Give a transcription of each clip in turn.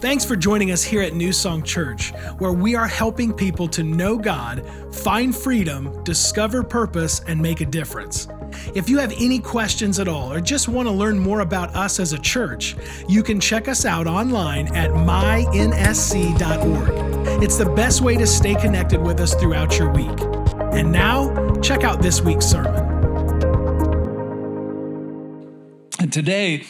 Thanks for joining us here at New Song Church, where we are helping people to know God, find freedom, discover purpose, and make a difference. If you have any questions at all or just want to learn more about us as a church, you can check us out online at mynsc.org. It's the best way to stay connected with us throughout your week. And now, check out this week's sermon. And today,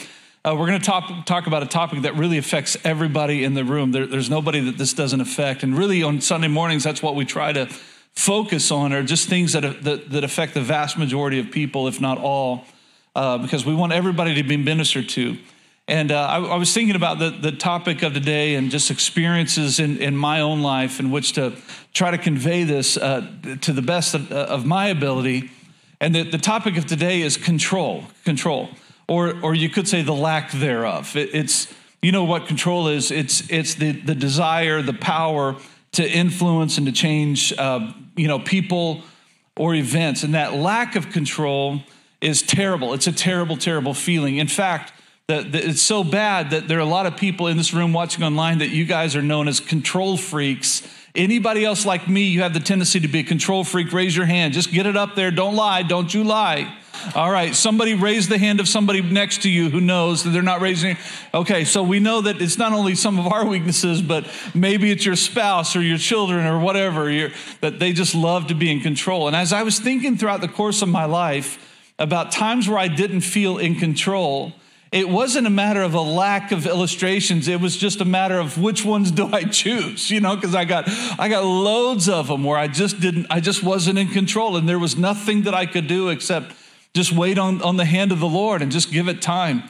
uh, we're going to talk, talk about a topic that really affects everybody in the room. There, there's nobody that this doesn't affect. And really, on Sunday mornings, that's what we try to focus on, are just things that, that, that affect the vast majority of people, if not all, uh, because we want everybody to be ministered to. And uh, I, I, was thinking about the, the topic of today and just experiences in, in my own life in which to try to convey this uh, to the best of, of my ability. And the, the topic of today is control. Control or, or you could say the lack thereof. It, it's, you know what control is? It's, it's the, the desire, the power to influence and to change, uh, you know, people or events. And that lack of control is terrible. It's a terrible, terrible feeling. In fact, that, it's so bad that there are a lot of people in this room watching online that you guys are known as control freaks. Anybody else like me, you have the tendency to be a control freak, raise your hand. Just get it up there. Don't lie. Don't you lie. All right, somebody raise the hand of somebody next to you who knows that they're not raising. Okay, so we know that it's not only some of our weaknesses, but maybe it's your spouse or your children or whatever, that they just love to be in control. And as I was thinking throughout the course of my life about times where I didn't feel in control, it wasn't a matter of a lack of illustrations it was just a matter of which ones do i choose you know because i got i got loads of them where i just didn't i just wasn't in control and there was nothing that i could do except just wait on, on the hand of the Lord and just give it time.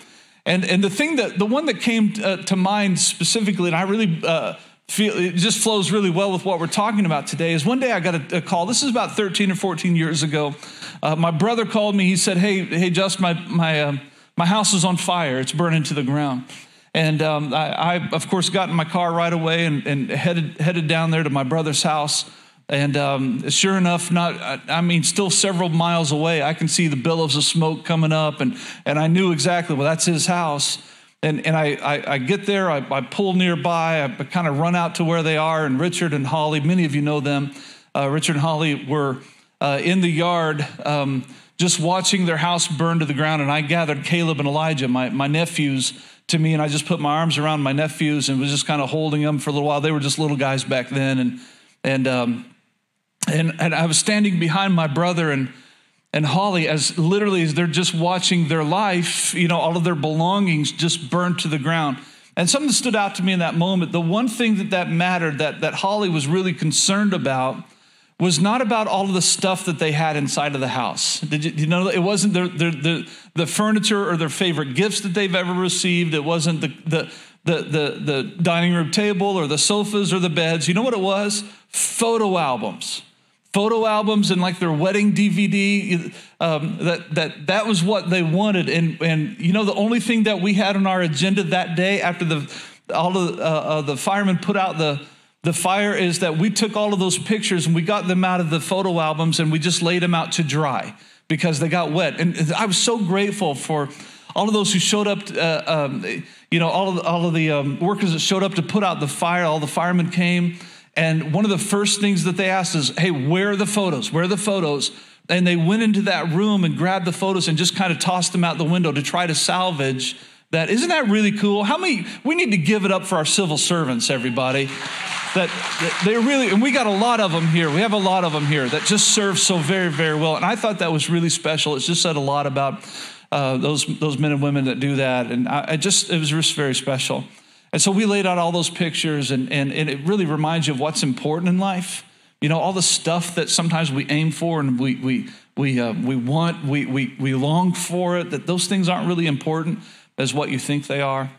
And, and the thing that, the one that came to, uh, to mind specifically, and I really uh, feel it just flows really well with what we're talking about today, is one day I got a, a call. This is about 13 or 14 years ago. Uh, my brother called me. He said, Hey, hey, Just, my, my, uh, my house is on fire. It's burning to the ground. And um, I, I, of course, got in my car right away and, and headed, headed down there to my brother's house. And um, sure enough, not I mean, still several miles away, I can see the billows of smoke coming up, and and I knew exactly well that's his house. And and I I, I get there, I, I, pull nearby, I kind of run out to where they are, and Richard and Holly, many of you know them. Uh, Richard and Holly were uh, in the yard. Um, just watching their house burn to the ground, and I gathered Caleb and Elijah, my, my nephews, to me, and I just put my arms around my nephews and was just kind of holding them for a little while. They were just little guys back then, and and um, and, and I was standing behind my brother and, and Holly as literally as they're just watching their life, you know, all of their belongings just burned to the ground. And something stood out to me in that moment. The one thing that that mattered, that, that Holly was really concerned about, was not about all of the stuff that they had inside of the house. Did you, you know, it wasn't their, their, the, the furniture or their favorite gifts that they've ever received. It wasn't the, the, the, the, the dining room table or the sofas or the beds. You know what it was? Photo albums photo albums and like their wedding DVD. Um, that that that was what they wanted. And and you know the only thing that we had on our agenda that day after the all of uh, uh, the firemen put out the the fire is that we took all of those pictures and we got them out of the photo albums and we just laid them out to dry because they got wet. And I was so grateful for all of those who showed up. Uh, um, you know, all of the, all of the um, workers that showed up to put out the fire. All the firemen came. And one of the first things that they asked is, hey, where are the photos? Where are the photos? And they went into that room and grabbed the photos and just kind of tossed them out the window to try to salvage that. Isn't that really cool? How many, we need to give it up for our civil servants, everybody. That, that they really, and we got a lot of them here. We have a lot of them here that just serve so very, very well. And I thought that was really special. It just said a lot about uh, those, those men and women that do that. And I, I just, it was just very special. And so we laid out all those pictures, and, and, and it really reminds you of what's important in life. You know, all the stuff that sometimes we aim for and we, we, we, uh, we want, we, we, we long for it, that those things aren't really important as what you think they are.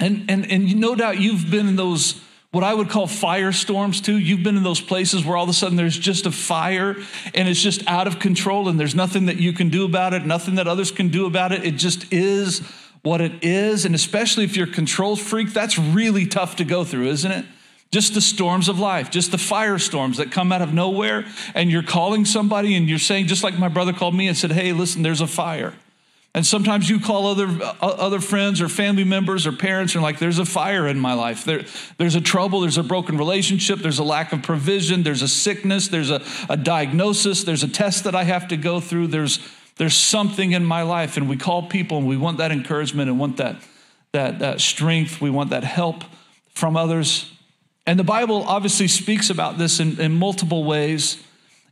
And, and, and no doubt you've been in those, what I would call firestorms too. You've been in those places where all of a sudden there's just a fire and it's just out of control and there's nothing that you can do about it, nothing that others can do about it. It just is what it is, and especially if you're a control freak, that's really tough to go through, isn't it? Just the storms of life, just the firestorms that come out of nowhere, and you're calling somebody and you're saying, just like my brother called me and said, Hey, listen, there's a fire. And sometimes you call other, uh, other friends or family members or parents and like, there's a fire in my life. There, there's a trouble, there's a broken relationship, there's a lack of provision, there's a sickness, there's a, a diagnosis, there's a test that I have to go through, there's, there's something in my life. And we call people and we want that encouragement and want that, that, that strength, we want that help from others. And the Bible obviously speaks about this in, in multiple ways.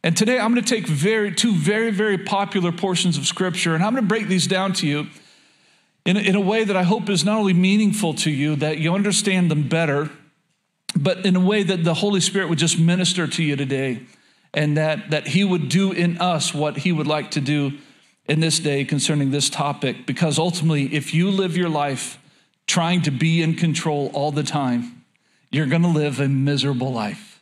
And today I'm going to take very, two very, very popular portions of Scripture, and I'm going to break these down to you in in a way that I hope is not only meaningful to you, that you understand them better, but in a way that the Holy Spirit would just minister to you today, and that, that He would do in us what He would like to do in this day concerning this topic. Because ultimately, if you live your life trying to be in control all the time, you're going to live a miserable life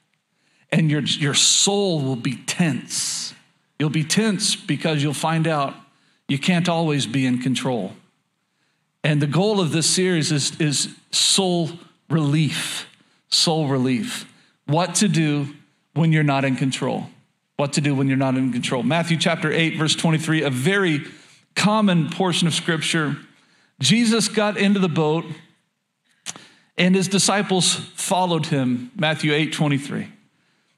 and your, your soul will be tense. You'll be tense because you'll find out you can't always be in control. And the goal of this series is, is soul relief. Soul relief. What to do when you're not in control. What to do when you're not in control. Matthew chapter 8, verse 23, a very common portion of scripture. Jesus got into the boat and his disciples followed him. Matthew 8, 23.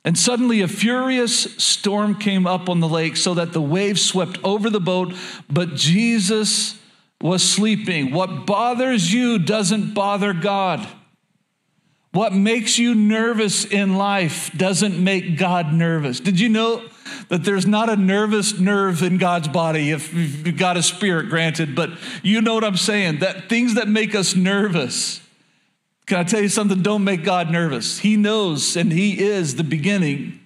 And suddenly a furious storm came up on the lake so that the waves swept over the boat, but Jesus was sleeping. What bothers you doesn't bother God. What makes you nervous in life doesn't make God nervous. Did you know that there's not a nervous nerve in God's body if you've got a spirit granted? But you know what I'm saying? That things that make us nervous can I tell you something? Don't make God nervous. He knows and He is the beginning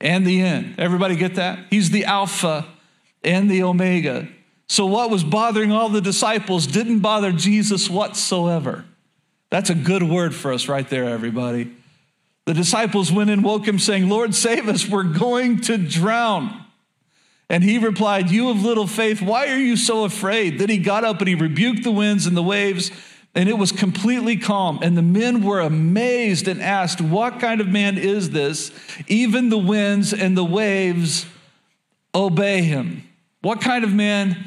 and the end. Everybody get that? He's the Alpha and the Omega. So, what was bothering all the disciples didn't bother Jesus whatsoever. That's a good word for us right there, everybody. The disciples went and woke him, saying, Lord, save us, we're going to drown. And he replied, You of little faith, why are you so afraid? Then he got up and he rebuked the winds and the waves and it was completely calm. And the men were amazed and asked, What kind of man is this? Even the winds and the waves obey him. What kind of man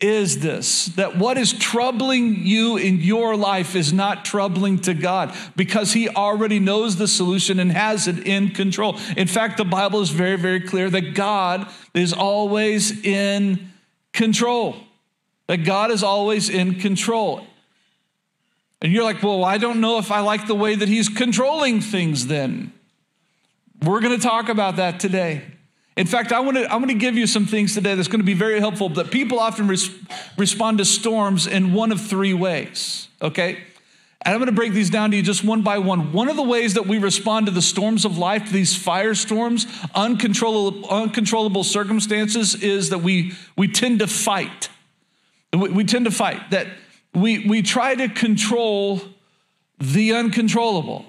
is this? That what is troubling you in your life is not troubling to God because He already knows the solution and has it in control. In fact, the Bible is very, very clear that God is always in control. That God is always in control. And you're like, well, I don't know if I like the way that he's controlling things then. We're going to talk about that today. In fact, I want to, I want to give you some things today that's going to be very helpful. That people often res- respond to storms in one of three ways, okay? And I'm going to break these down to you just one by one. One of the ways that we respond to the storms of life, these firestorms, uncontrollable, uncontrollable circumstances, is that we, we tend to fight. We, we tend to fight. That we, we try to control the uncontrollable.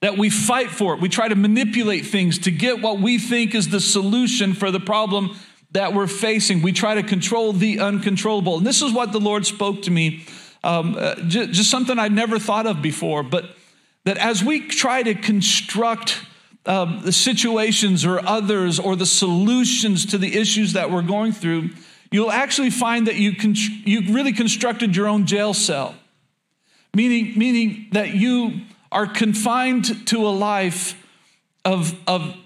That we fight for it. We try to manipulate things to get what we think is the solution for the problem that we're facing. We try to control the uncontrollable. And this is what the Lord spoke to me, um, uh, just, just, something I'd never thought of before. But that as we try to construct um, the situations or others or the solutions to the issues that we're going through, you'll actually find that you, con- you really constructed your own jail cell, meaning, meaning that you are confined to a life of, of,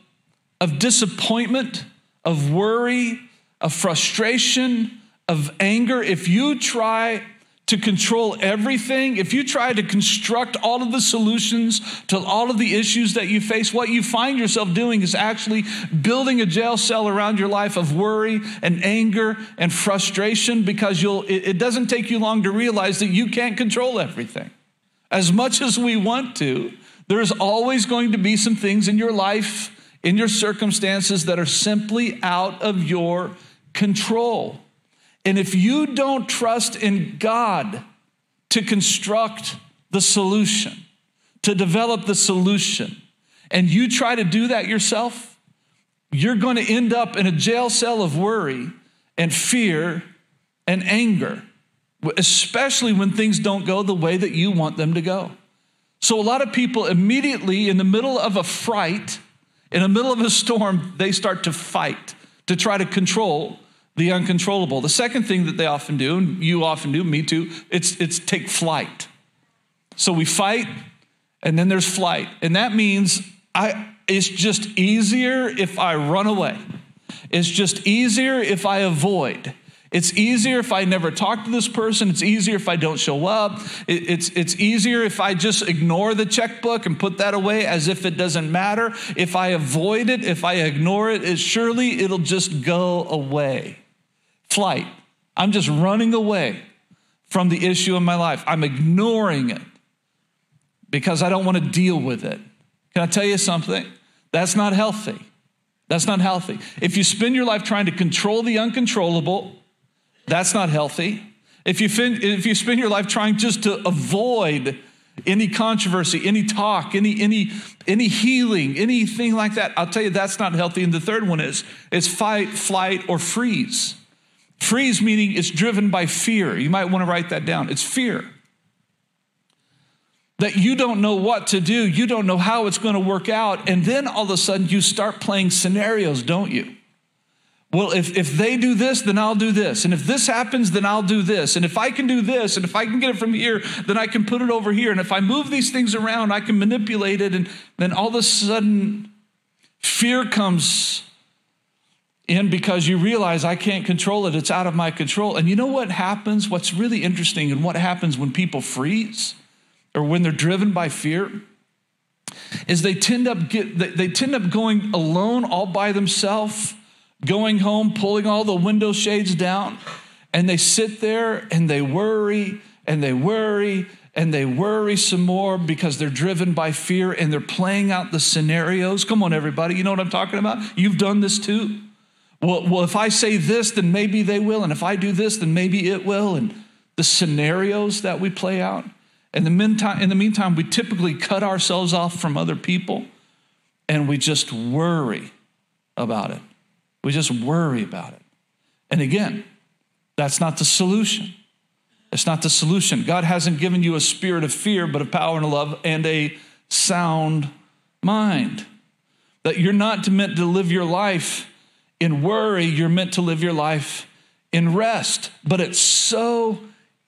of disappointment, of worry, of frustration, of anger. If you try to control everything, if you try to construct all of the solutions to all of the issues that you face, what you find yourself doing is actually building a jail cell around your life of worry and anger and frustration because you'll, it doesn't take you long to realize that you can't control everything. As much as we want to, there's always going to be some things in your life, in your circumstances that are simply out of your control. And if you don't trust in God to construct the solution, to develop the solution, and you try to do that yourself, you're going to end up in a jail cell of worry and fear and anger, especially when things don't go the way that you want them to go. So, a lot of people immediately, in the middle of a fright, in the middle of a storm, they start to fight to try to control the uncontrollable. The second thing that they often do, and you often do, me too, it's, it's take flight. So we fight, and then there's flight. And that means I, it's just easier if I run away. It's just easier if I avoid. It's easier if I never talk to this person. It's easier if I don't show up. it's, it's easier if I just ignore the checkbook and put that away as if it doesn't matter. If I avoid it, if I ignore it, it surely it'll just go away. Flight. I'm just running away from the issue in my life. I'm ignoring it because I don't want to deal with it. Can I tell you something? That's not healthy. That's not healthy. If you spend your life trying to control the uncontrollable, that's not healthy. If you, fin- if you spend your life trying just to avoid any controversy, any talk, any, any, any healing, anything like that, I'll tell you that's not healthy. And the third one is, is fight, flight, or freeze. Freeze meaning it's driven by fear. You might want to write that down. It's fear. That you don't know what to do, you don't know how it's going to work out. And then all of a sudden you start playing scenarios, don't you? Well, if, if they do this, then I'll do this. And if this happens, then I'll do this. And if I can do this, and if I can get it from here, then I can put it over here. And if I move these things around, I can manipulate it. And then all of a sudden, fear comes in because you realize I can't control it. It's out of my control. And you know what happens? What's really interesting and what happens when people freeze or when they're driven by fear? Is they tend up get they tend up going alone all by themselves going home, pulling all the window shades down, and they sit there and they worry and they worry and they worry some more because they're driven by fear and they're playing out the scenarios. Come on, everybody, you know what I'm talking about? You've done this too. Well, well, if I say this, then maybe they will. And if I do this, then maybe it will. And the scenarios that we play out. And in the meantime, we typically cut ourselves off from other people and we just worry about it. We just worry about it. And again, that's not the solution. It's not the solution. God hasn't given you a spirit of fear, but of power and love and a sound mind. That you're not meant to live your life in worry, you're meant to live your life in rest. But it's so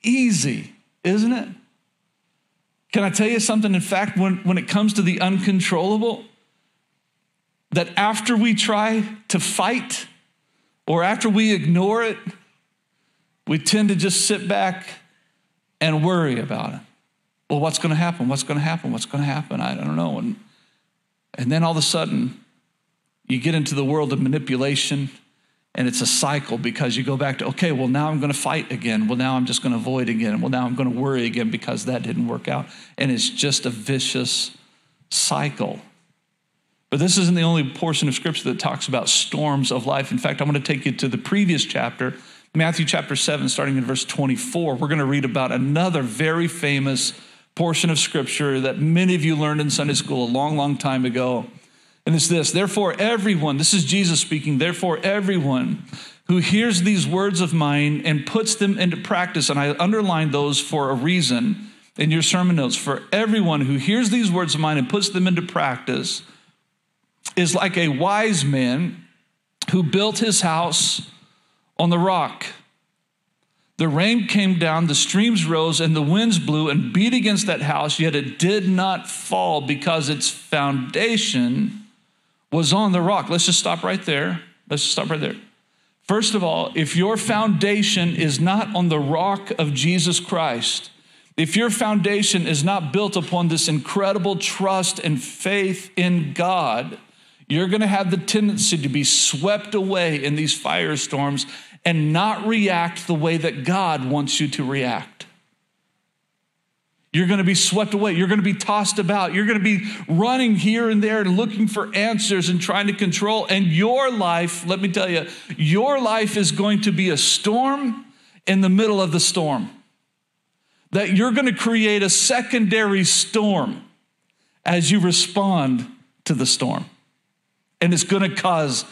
easy, isn't it? Can I tell you something? In fact, when, when it comes to the uncontrollable, that after we try to fight or after we ignore it, we tend to just sit back and worry about it. Well, what's going to happen? What's going to happen? What's going to happen? I don't know. And, and then all of a sudden, you get into the world of manipulation and it's a cycle because you go back to, okay, well, now I'm going to fight again. Well, now I'm just going to avoid again. Well, now I'm going to worry again because that didn't work out. And it's just a vicious cycle. But this isn't the only portion of scripture that talks about storms of life. In fact, I'm going to take you to the previous chapter, Matthew chapter 7, starting in verse 24. We're going to read about another very famous portion of scripture that many of you learned in Sunday school a long, long time ago. And it's this Therefore, everyone, this is Jesus speaking, therefore, everyone who hears these words of mine and puts them into practice, and I underline those for a reason in your sermon notes, for everyone who hears these words of mine and puts them into practice, is like a wise man who built his house on the rock. The rain came down, the streams rose, and the winds blew and beat against that house, yet it did not fall because its foundation was on the rock. Let's just stop right there. Let's just stop right there. First of all, if your foundation is not on the rock of Jesus Christ, if your foundation is not built upon this incredible trust and faith in God, you're going to have the tendency to be swept away in these firestorms and not react the way that God wants you to react. You're going to be swept away. You're going to be tossed about. You're going to be running here and there and looking for answers and trying to control. And your life, let me tell you, your life is going to be a storm in the middle of the storm. That you're going to create a secondary storm as you respond to the storm and it's going to cause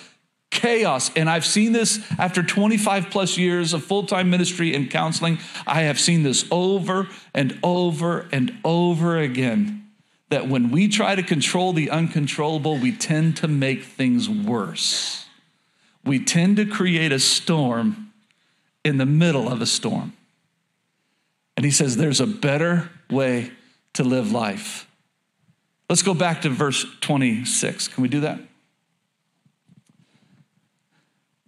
chaos. And I've seen this after 25 plus years of full time ministry and counseling. I have seen this over and over and over again. That when we try to control the uncontrollable, we tend to make things worse. we tend to create a storm in the middle of a storm. And he says there's a better way to live life. Let's go back to verse 26. Can we do that?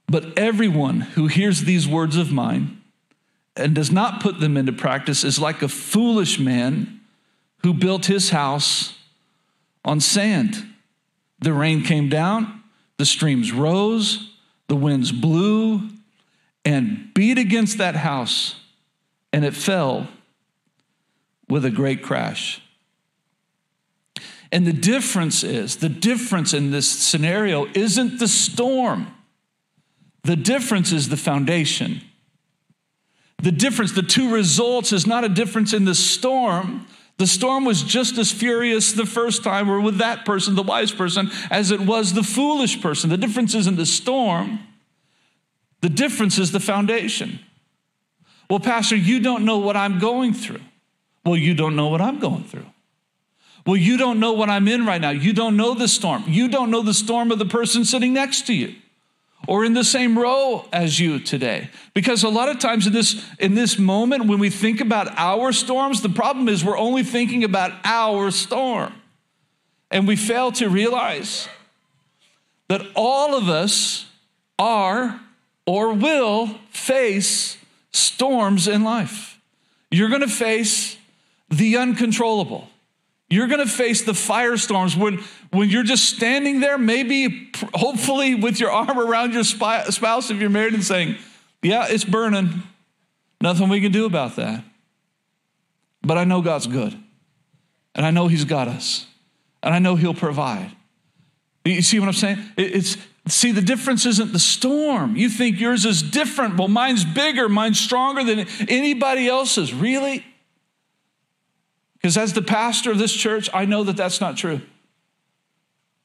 But everyone who hears these words of mine and does not put them into practice is like a foolish man who built his house on sand. The rain came down, the streams rose, the winds blew and beat against that house, and it fell with a great crash. And the difference is the difference in this scenario isn't the storm, the difference is the foundation. The difference, the two results, is not a difference in the storm. The storm was just as furious the first time, or with that person, the wise person, as it was the foolish person. The difference isn't the storm, the difference is the foundation. Well, Pastor, you don't know what I'm going through. Well, you don't know what I'm going through. Well, you don't know what I'm in right now. You don't know the storm. You don't know the storm of the person sitting next to you or in the same row as you today. Because a lot of times in this, in this moment, when we think about our storms, the problem is we're only thinking about our storm. And we fail to realize that all of us are or will face storms in life. You're gonna face the uncontrollable. You're going to face the firestorms when, when you're just standing there, maybe, hopefully, with your arm around your spouse if you're married and saying, Yeah, it's burning. Nothing we can do about that. But I know God's good. And I know He's got us. And I know He'll provide. You see what I'm saying? It's, see, the difference isn't the storm. You think yours is different. Well, mine's bigger, mine's stronger than anybody else's. Really? Because as the pastor of this church, I know that that's not true.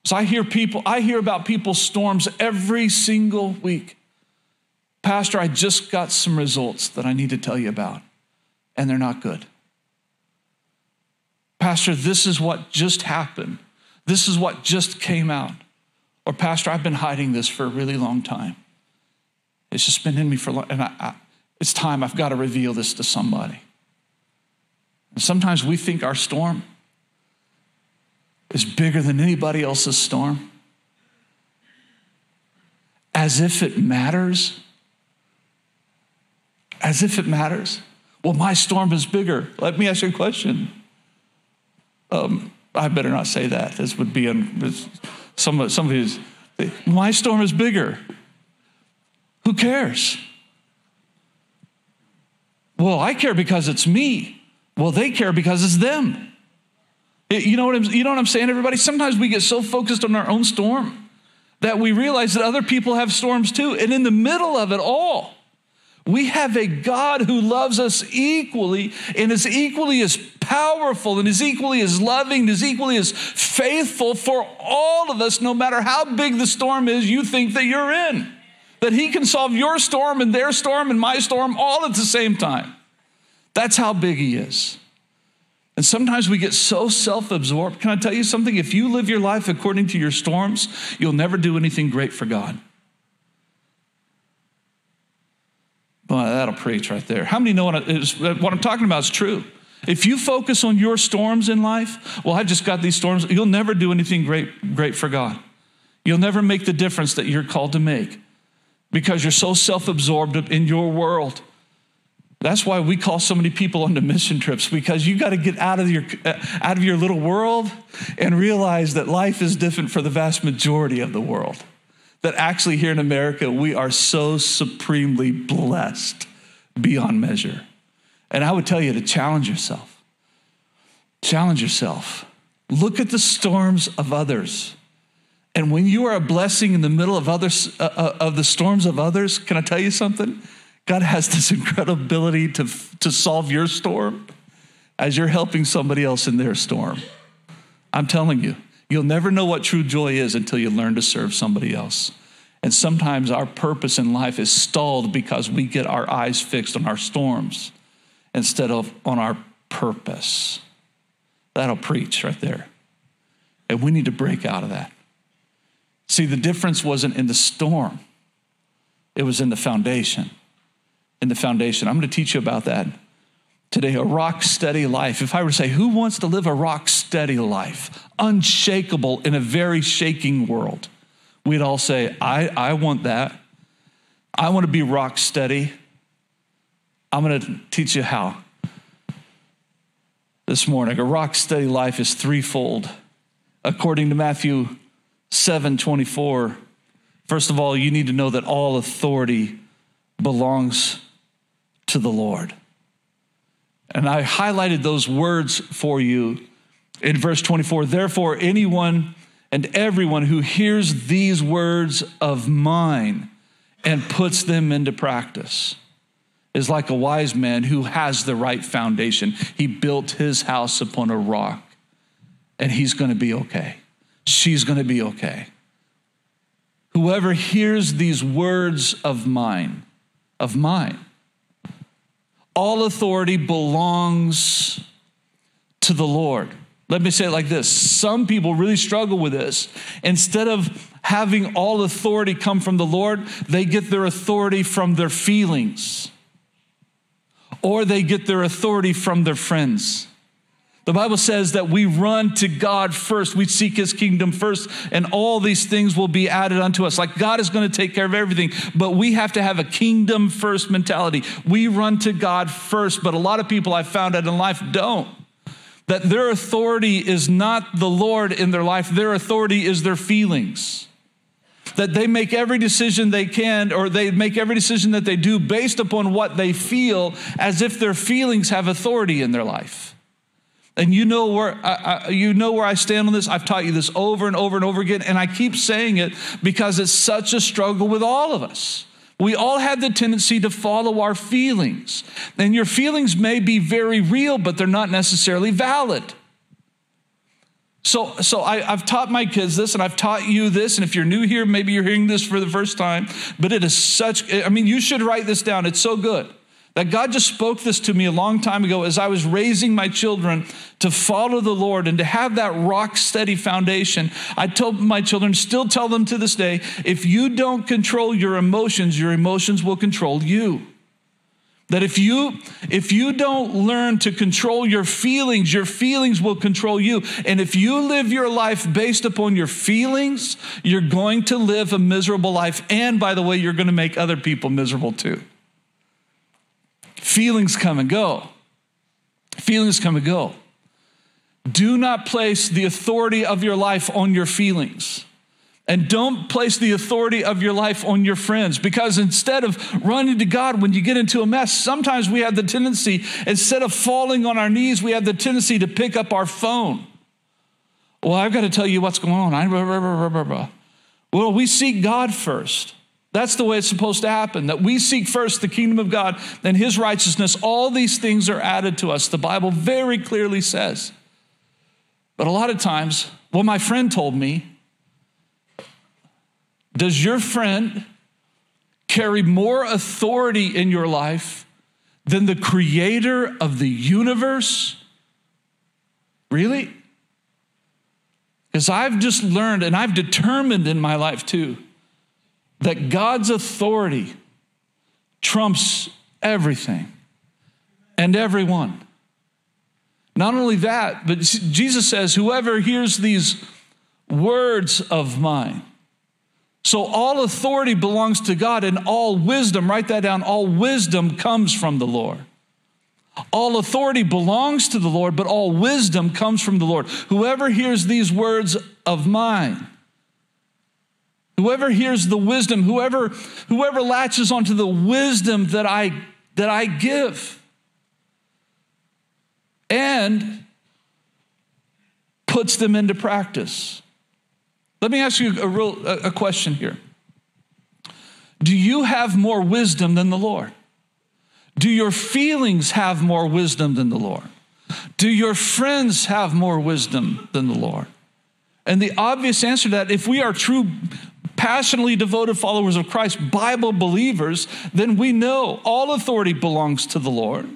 So I hear people, I hear about people's storms every single week. Pastor, I just got some results that I need to tell you about, and they're not good. Pastor, this is what just happened. This is what just came out. Or, Pastor, I've been hiding this for a really long time. It's just been in me for long, and I, I, it's time I've got to reveal this to somebody. And sometimes we think our storm is bigger than anybody else's storm, as if it matters. As if it matters. Well, my storm is bigger. Let me ask you a question. Um, I better not say that. This would be un, some, somebody's. My storm is bigger. Who cares? Well, I care because it's me. Well, they care because it's them. You know what I'm, you know what I'm saying, everybody? Sometimes we get so focused on our own storm that we realize that other people have storms too. And in the middle of it all, we have a God who loves us equally and is equally as powerful and is equally as loving and is equally as faithful for all of us, no matter how big the storm is you think that you're in. That He can solve your storm and their storm and my storm all at the same time. That's how big He is. And sometimes we get so self absorbed. Can I tell you something? If you live your life according to your storms, you'll never do anything great for God. Boy, that'll preach right there. How many know what, what I'm talking about is true? If you focus on your storms in life, well, I've just got these storms, you'll never do anything great, great for God. You'll never make the difference that you're called to make because you're so self absorbed in your world. That's why we call so many people onto mission trips because you got to get out of your uh, out of your little world and realize that life is different for the vast majority of the world. That actually here in America we are so supremely blessed beyond measure. And I would tell you to challenge yourself. Challenge yourself. Look at the storms of others. And when you are a blessing in the middle of others uh, uh of the storms of others, can I tell you something? God has this incredible ability to, to solve your storm as you're helping somebody else in their storm. I'm telling you, you'll never know what true joy is until you learn to serve somebody else. And sometimes our purpose in life is stalled because we get our eyes fixed on our storms instead of on our purpose. That'll preach right there. And we need to break out of that. See, the difference wasn't in the storm, It was in the foundation. In the foundation. I'm going to teach you about that today a rock steady life. If I were to say, who wants to live a rock steady life, unshakable in a very shaking world? We'd all say, I, I want that. I want to be rock steady. I'm going to teach you how this morning. A rock steady life is threefold. According to Matthew 7 24, first of all, you need to know that all authority belongs to the Lord. And I highlighted those words for you in verse 24. Therefore, anyone and everyone who hears these words of mine and puts them into practice is like a wise man who has the right foundation. He built his house upon a rock, and he's going to be okay. She's going to be okay. Whoever hears these words of mine, of mine, all authority belongs to the Lord. Let me say it like this some people really struggle with this. Instead of having all authority come from the Lord, they get their authority from their feelings, or they get their authority from their friends. The Bible says that we run to God first. We seek his kingdom first, and all these things will be added unto us. Like God is going to take care of everything, but we have to have a kingdom first mentality. We run to God first, but a lot of people I've found out in life don't. That their authority is not the Lord in their life, their authority is their feelings. That they make every decision they can, or they make every decision that they do based upon what they feel, as if their feelings have authority in their life. And you know where I, I, you know where I stand on this. I've taught you this over and over and over again, and I keep saying it because it's such a struggle with all of us. We all have the tendency to follow our feelings, and your feelings may be very real, but they're not necessarily valid. So, so I, have taught my kids this, and I've taught you this. And if you're new here, maybe you're hearing this for the first time. But it is such. I mean, you should write this down. It's so good. That God just spoke this to me a long time ago as I was raising my children to follow the Lord and to have that rock steady foundation. I told my children, still tell them to this day, if you don't control your emotions, your emotions will control you. That if you if you don't learn to control your feelings, your feelings will control you. And if you live your life based upon your feelings, you're going to live a miserable life. And by the way, you're going to make other people miserable too. Feelings come and go. Feelings come and go. Do not place the authority of your life on your feelings. And don't place the authority of your life on your friends because instead of running to God when you get into a mess, sometimes we have the tendency, instead of falling on our knees, we have the tendency to pick up our phone. Well, I've got to tell you what's going on. Well, we seek God first. That's the way it's supposed to happen that we seek first the kingdom of God and his righteousness. All these things are added to us. The Bible very clearly says. But a lot of times, well, my friend told me, does your friend carry more authority in your life than the creator of the universe? Really? Because I've just learned and I've determined in my life too that God's authority trumps everything and everyone. Not only that, but Jesus says, Whoever hears these words of mine. So all authority belongs to God and all wisdom, write that down, all wisdom comes from the Lord. All authority belongs to the Lord, but all wisdom comes from the Lord. Whoever hears these words of mine, Whoever hears the wisdom, whoever, whoever latches onto the wisdom that I, that I give and puts them into practice. Let me ask you a, real, a question here. Do you have more wisdom than the Lord? Do your feelings have more wisdom than the Lord? Do your friends have more wisdom than the Lord? And the obvious answer to that, if we are true passionately devoted followers of Christ, Bible believers, then we know all authority belongs to the Lord.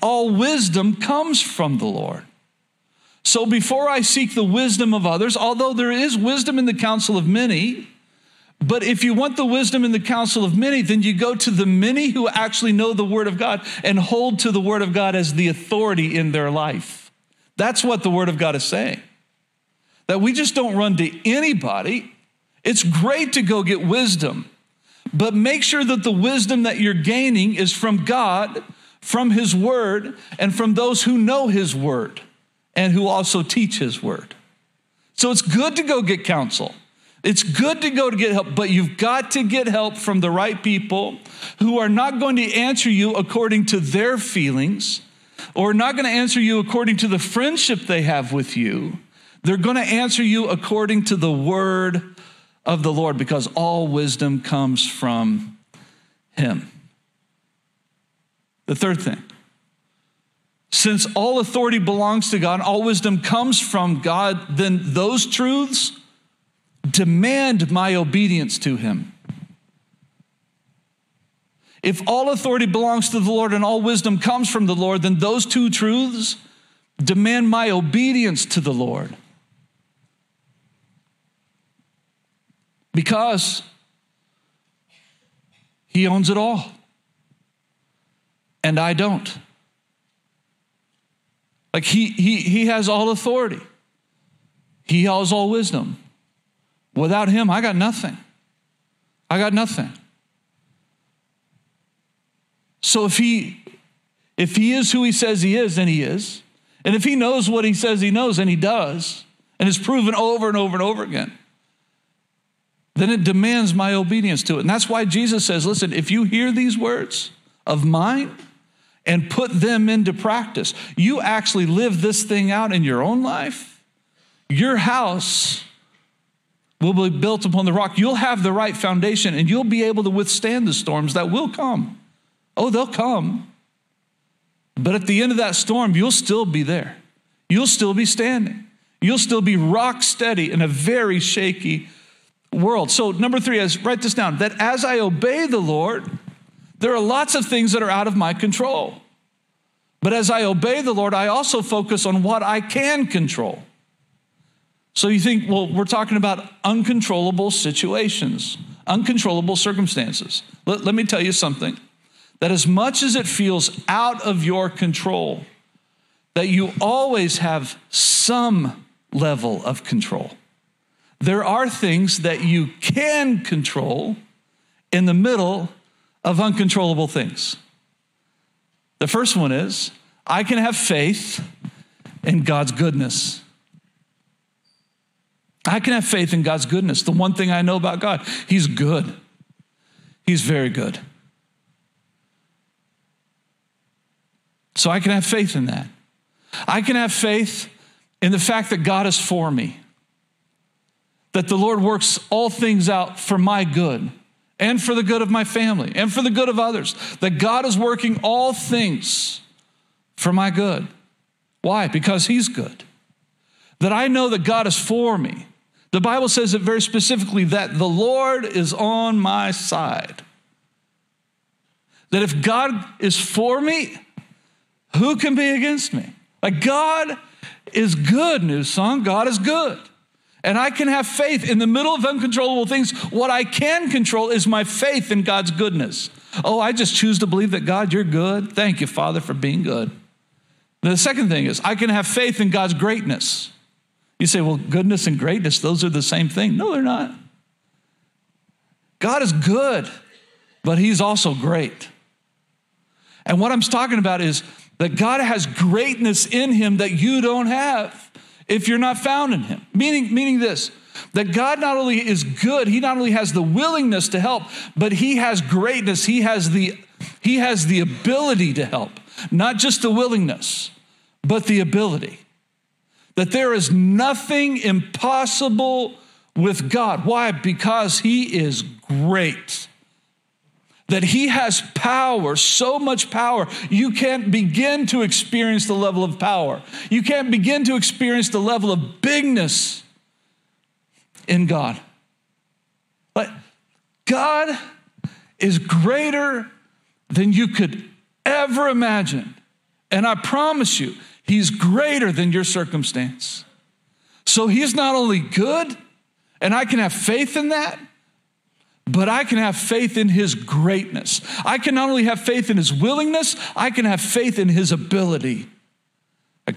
All wisdom comes from the Lord. So before I seek the wisdom of others, although there is wisdom in the counsel of many, But if you want the wisdom and the counsel of many, then you go to the many who actually know the Word of God and hold to the Word of God as the authority in their life. That's what the Word of God is saying. That we just don't run to anybody. It's great to go get wisdom, but make sure that the wisdom that you're gaining is from God, from His Word, and from those who know His Word and who also teach His Word. So it's good to go get counsel. It's good to go to get help, but you've got to get help from the right people who are not going to answer you according to their feelings or not going to answer you according to the friendship they have with you. They're going to answer you according to the word of the Lord because all wisdom comes from Him. The third thing since all authority belongs to God, all wisdom comes from God, then those truths demand my obedience to Him. If all authority belongs to the Lord and all wisdom comes from the Lord, then those two truths demand my obedience to the Lord. Because He owns it all, and I don't. Like he, he, he has all authority. He has all wisdom. Without him, I got nothing. I got nothing. So if he if he is who he says he is, then he is. And if he knows what he says he knows, and he does, and it's proven over and over and over again, then it demands my obedience to it. And that's why Jesus says, listen, if you hear these words of mine and put them into practice. You actually live this thing out in your own life. Your house will be built upon the rock. You'll have the right foundation and you'll be able to withstand the storms that will come. Oh, they'll come. But at the end of that storm, you'll still be there. You'll still be standing. You'll still be rock steady in a very shaky world. So, number three is write this down that as I obey the Lord, there are lots of things that are out of my control. But as I obey the Lord, I also focus on what I can control. So you think, well, we're talking about uncontrollable situations, uncontrollable circumstances. Let, let, me tell you something that as much as it feels out of your control, that you always have some level of control. There are things that you can control in the middle of uncontrollable things. The first one is I can have faith in God's goodness. I can have faith in God's goodness. The one thing I know about God, He's good. He's very good. So I can have faith in that. I can have faith in the fact that God is for me, that the Lord works all things out for my good and for the good of my family and for the good of others. That God is working all things for my good. Why? Because He's good. That I know that God is for me. The Bible says it very specifically that the Lord is on my side. That if God is for me, who can be against me? Like God is good, new song. God is good and I can have faith in the middle of uncontrollable things. What I can control is my faith in God's goodness. Oh, I just choose to believe that God, you're good. Thank you, Father, for being good. The second thing is, I can have faith in God's greatness. You say, well, goodness and greatness, those are the same thing. No, they're not. God is good, but He's also great. And what I'm talking about is that God has greatness in Him that you don't have if you're not found in him. Meaning, meaning this that God not only is good, he not only has the willingness to help, but he has greatness. He has the he has the ability to help. Not just the willingness, but the ability. That there is nothing impossible with God. Why? Because he is great that he has power, so much power, you can't begin to experience the level of power. You can't begin to experience the level of bigness in God. But God is greater than you could ever imagine. And I promise you, he's greater than your circumstance. So he's not only good, and I can have faith in that, but I can have faith in his greatness. I can not only have faith in his willingness, I can have faith in his ability.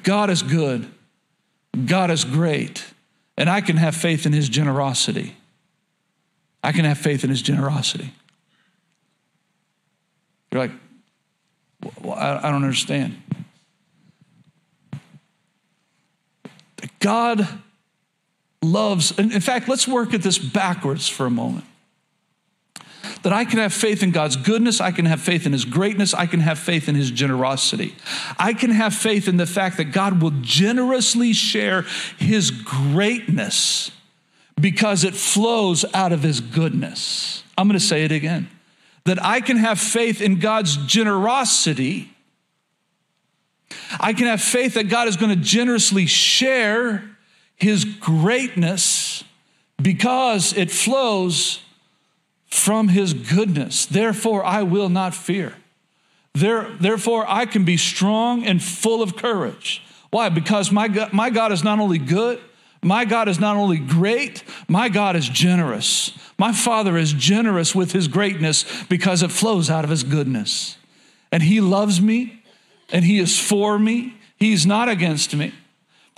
God is good, God is great, and I can have faith in his generosity. I can have faith in his generosity. You're like, well, I don't understand. God loves, and in fact, let's work at this backwards for a moment. That I can have faith in God's goodness, I can have faith in His greatness, I can have faith in His generosity. I can have faith in the fact that God will generously share His greatness because it flows out of His goodness. I'm going to say it again that I can have faith in God's generosity. I can have faith that God is going to generously share his greatness because it flows from his goodness. Therefore, I will not fear. There, therefore, I can be strong and full of courage. Why? Because my God, my God is not only good, my God is not only great, my God is generous. My Father is generous with his greatness because it flows out of his goodness. And he loves me and he is for me. He's not against me.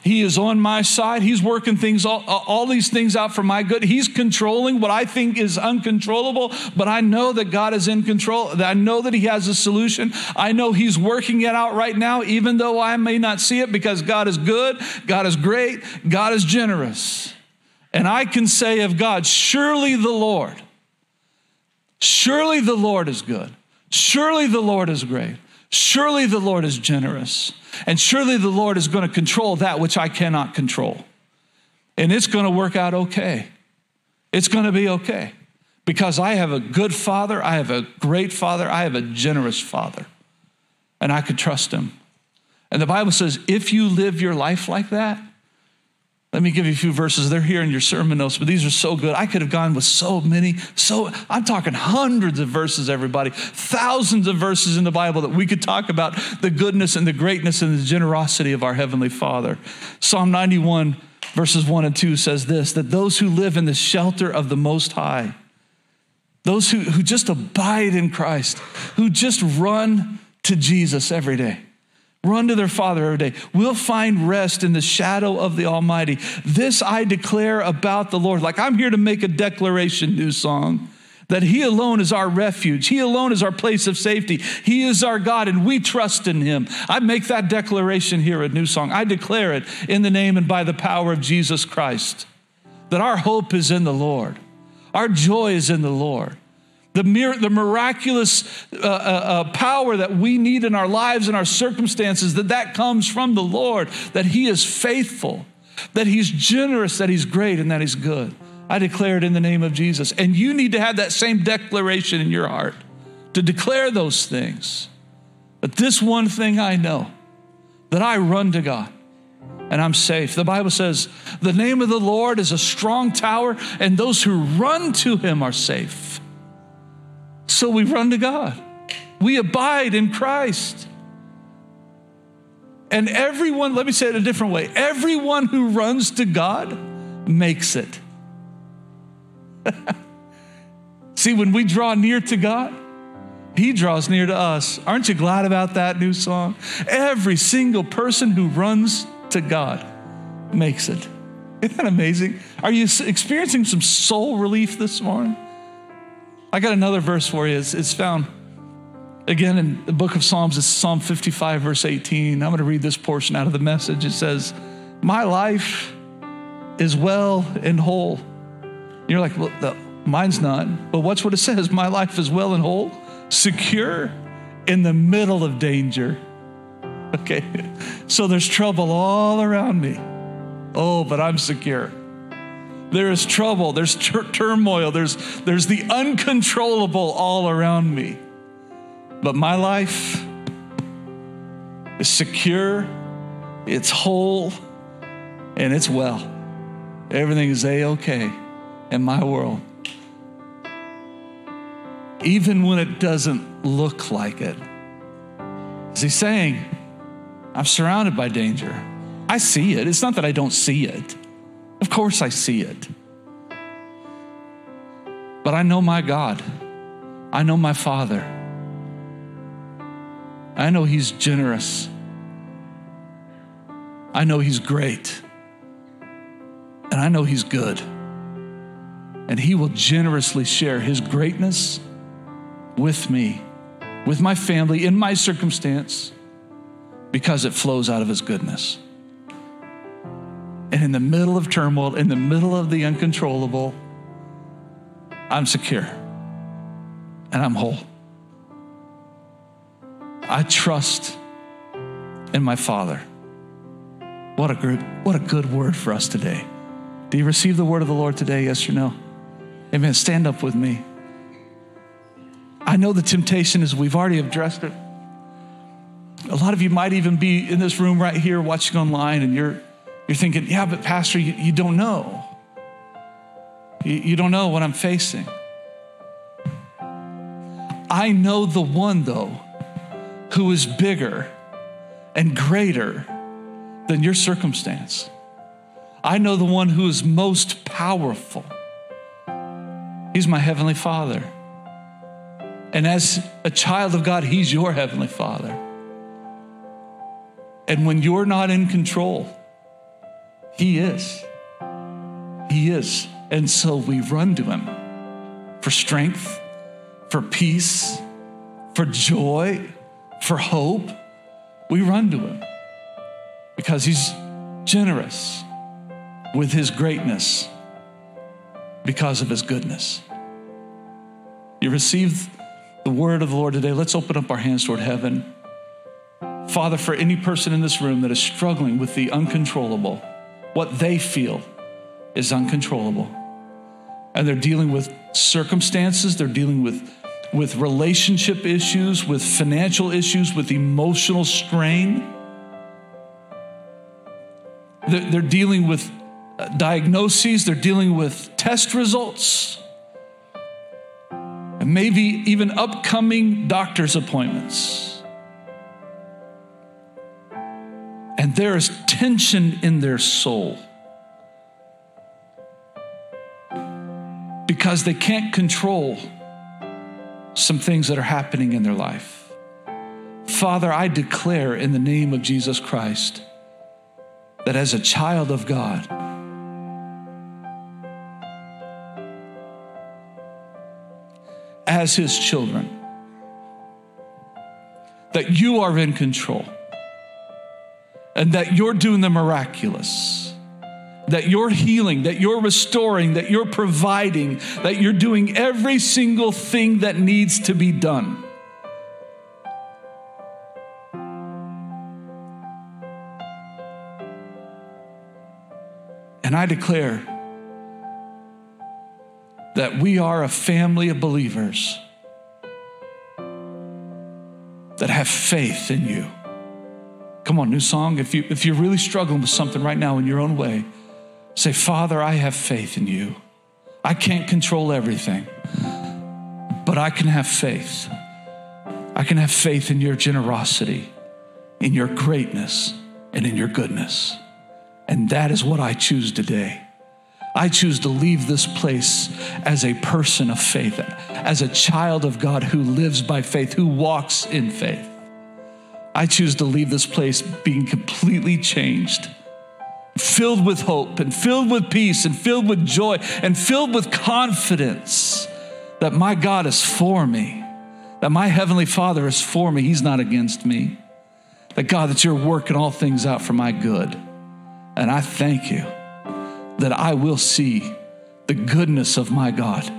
He is on my side. He's working things, all, all, these things out for my good. He's controlling what I think is uncontrollable, but I know that God is in control. I know that He has a solution. I know He's working it out right now, even though I may not see it, because God is good, God is great, God is generous. And I can say of God, surely the Lord, surely the Lord is good, surely the Lord is great. Surely the Lord is generous, and surely the Lord is going to control that which I cannot control. And it's going to work out okay. It's going to be okay because I have a good father, I have a great father, I have a generous father, and I could trust him. And the Bible says if you live your life like that, let me give you a few verses. They're here in your sermon notes, but these are so good. I could have gone with so many. So I'm talking hundreds of verses, everybody, thousands of verses in the Bible that we could talk about the goodness and the greatness and the generosity of our Heavenly Father. Psalm 91, verses 1 and 2 says this that those who live in the shelter of the Most High, those who, who just abide in Christ, who just run to Jesus every day run to their Father every day. We'll find rest in the shadow of the Almighty. This I declare about the Lord. Like I'm here to make a declaration, new song. That He alone is our refuge. He alone is our place of safety. He is our God, and we trust in Him. I make that declaration here at New Song. I declare it in the name and by the power of Jesus Christ. That our hope is in the Lord, our joy is in the Lord the, mir- the miraculous uh, uh, uh, power that we need in our lives and our circumstances, that that comes from the Lord, that He is faithful, that He's generous, that He's great, and that He's good. I declare it in the name of Jesus. And you need to have that same declaration in your heart to declare those things. But this one thing I know that I run to God and I'm safe. The Bible says, the name of the Lord is a strong tower, and those who run to him are safe. So we run to God. We abide in Christ. And everyone, let me say it a different way everyone who runs to God makes it. See, when we draw near to God, He draws near to us. Aren't you glad about that new song? Every single person who runs to God makes it. Isn't that amazing? Are you experiencing some soul relief this morning? I got another verse for you. It's, it's, found again in the book of Psalms. It's Psalm 55, verse 18. I'm going to read this portion out of the message. It says, My life is well and whole. You're like, well, the, mine's not. But what's what it says? My life is well and whole, secure in the middle of danger. Okay. So there's trouble all around me. Oh, but I'm secure. There is trouble, there's tur- turmoil, there's, there's the uncontrollable all around me. But my life is secure, it's whole, and it's well. Everything is A OK in my world. Even when it doesn't look like it. Is he saying, I'm surrounded by danger? I see it. It's not that I don't see it. Of course, I see it. But I know my God. I know my Father. I know He's generous. I know He's great. And I know He's good. And He will generously share His greatness with me, with my family, in my circumstance, because it flows out of His goodness. And in the middle of turmoil, in the middle of the uncontrollable, I'm secure and I'm whole. I trust in my Father. What a good, what a good word for us today. Do you receive the word of the Lord today? Yes or no? Amen. Stand up with me. I know the temptation is we've already addressed it. A lot of you might even be in this room right here watching online and you're you're thinking, yeah, but Pastor, you, you don't know. You, you don't know what I'm facing. I know the one, though, who is bigger and greater than your circumstance. I know the one who is most powerful. He's my Heavenly Father. And as a child of God, He's your Heavenly Father. And when you're not in control, he is. He is. And so we run to Him for strength, for peace, for joy, for hope. We run to Him because He's generous with His greatness because of His goodness. You receive the word of the Lord today. Let's open up our hands toward heaven. Father, for any person in this room that is struggling with the uncontrollable, what they feel is uncontrollable. And they're dealing with circumstances, they're dealing with, with relationship issues, with financial issues, with emotional strain. They're, they're dealing with uh, diagnoses, they're dealing with test results, and maybe even upcoming doctor's appointments. And there is tension in their soul because they can't control some things that are happening in their life. Father, I declare in the name of Jesus Christ that as a child of God, as his children, that you are in control and that you're doing the miraculous, that you're healing, that you're restoring, that you're providing, that you're doing every single thing that needs to be done. And I declare that we are a family of believers that have faith in you. Come on, new song. If, you, if you're really struggling with something right now in your own way, say, Father, I have faith in you. I can't control everything, but I can have faith. I can have faith in your generosity, in your greatness, and in your goodness. And that is what I choose today. I choose to leave this place as a person of faith, as a child of God who lives by faith, who walks in faith. I choose to leave this place being completely changed, filled with hope and filled with peace and filled with joy and filled with confidence that my God is for me, that my Heavenly Father is for me. He's not against me. That God, that you're working all things out for my good. And I thank you that I will see the goodness of my God,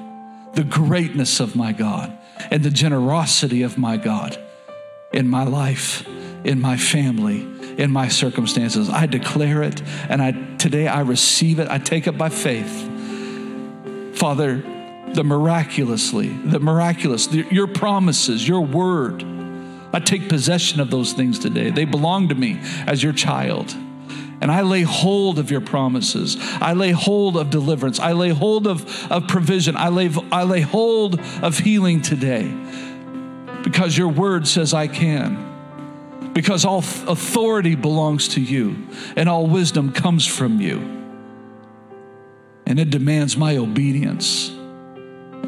the greatness of my God, and the generosity of my God in my life, in my family, in my circumstances. I declare it and I today I receive it. I take it by faith. Father, the miraculously, the miraculous, the, your promises, your word. I take possession of those things today. They belong to me as your child. And I lay hold of your promises. I lay hold of deliverance. I lay hold of, of provision. I lay, I lay hold of healing today because your word says I can. Because all authority belongs to you and all wisdom comes from you. And it demands my obedience.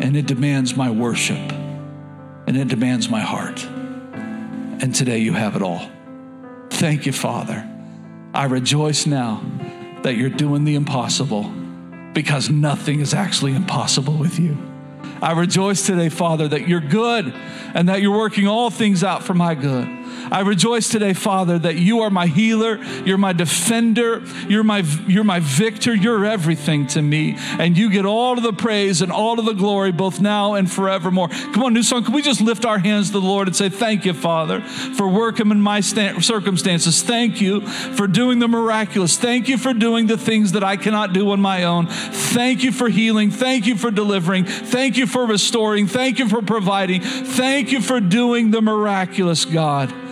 and it demands my worship, and it demands my heart. And today you have it all. Thank you, Father. I rejoice now that you're doing the impossible because nothing is actually impossible with you. I rejoice today, Father, that you're good and that you're working all things out for my good. I rejoice today, Father, that you are my healer, you're my defender, you're my, you're my victor, you're everything to me. And you get all of the praise and all of the glory, both now and forevermore. Come on, new song, can we just lift our hands to the Lord and say, Thank you, Father, for working in my circumstances. Thank you for doing the miraculous. Thank you for doing the things that I cannot do on my own. Thank you for healing. Thank you for delivering. Thank you for restoring. Thank you for providing. Thank you for doing the miraculous, God.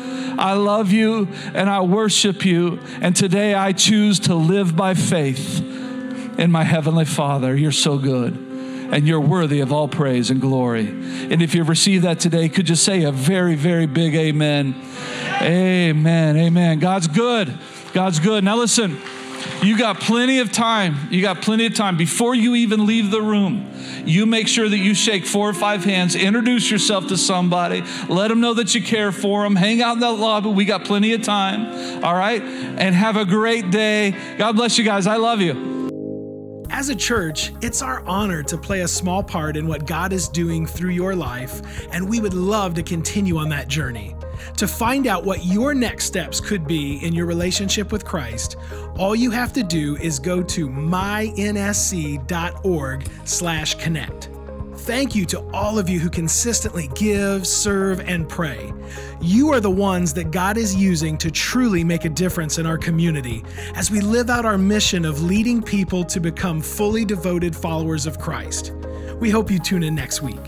I love you and I worship you. And today I choose to live by faith in my Heavenly Father. You're so good and you're worthy of all praise and glory. And if you've received that today, could you say a very, very big amen? Amen. Amen. God's good. God's good. Now listen. You got plenty of time. You got plenty of time. Before you even leave the room, you make sure that you shake four or five hands, introduce yourself to somebody, let them know that you care for them, hang out in that lobby. We got plenty of time. All right? And have a great day. God bless you guys. I love you. As a church, it's our honor to play a small part in what God is doing through your life, and we would love to continue on that journey. To find out what your next steps could be in your relationship with Christ, all you have to do is go to mynsc.org/connect. Thank you to all of you who consistently give, serve, and pray. You are the ones that God is using to truly make a difference in our community as we live out our mission of leading people to become fully devoted followers of Christ. We hope you tune in next week.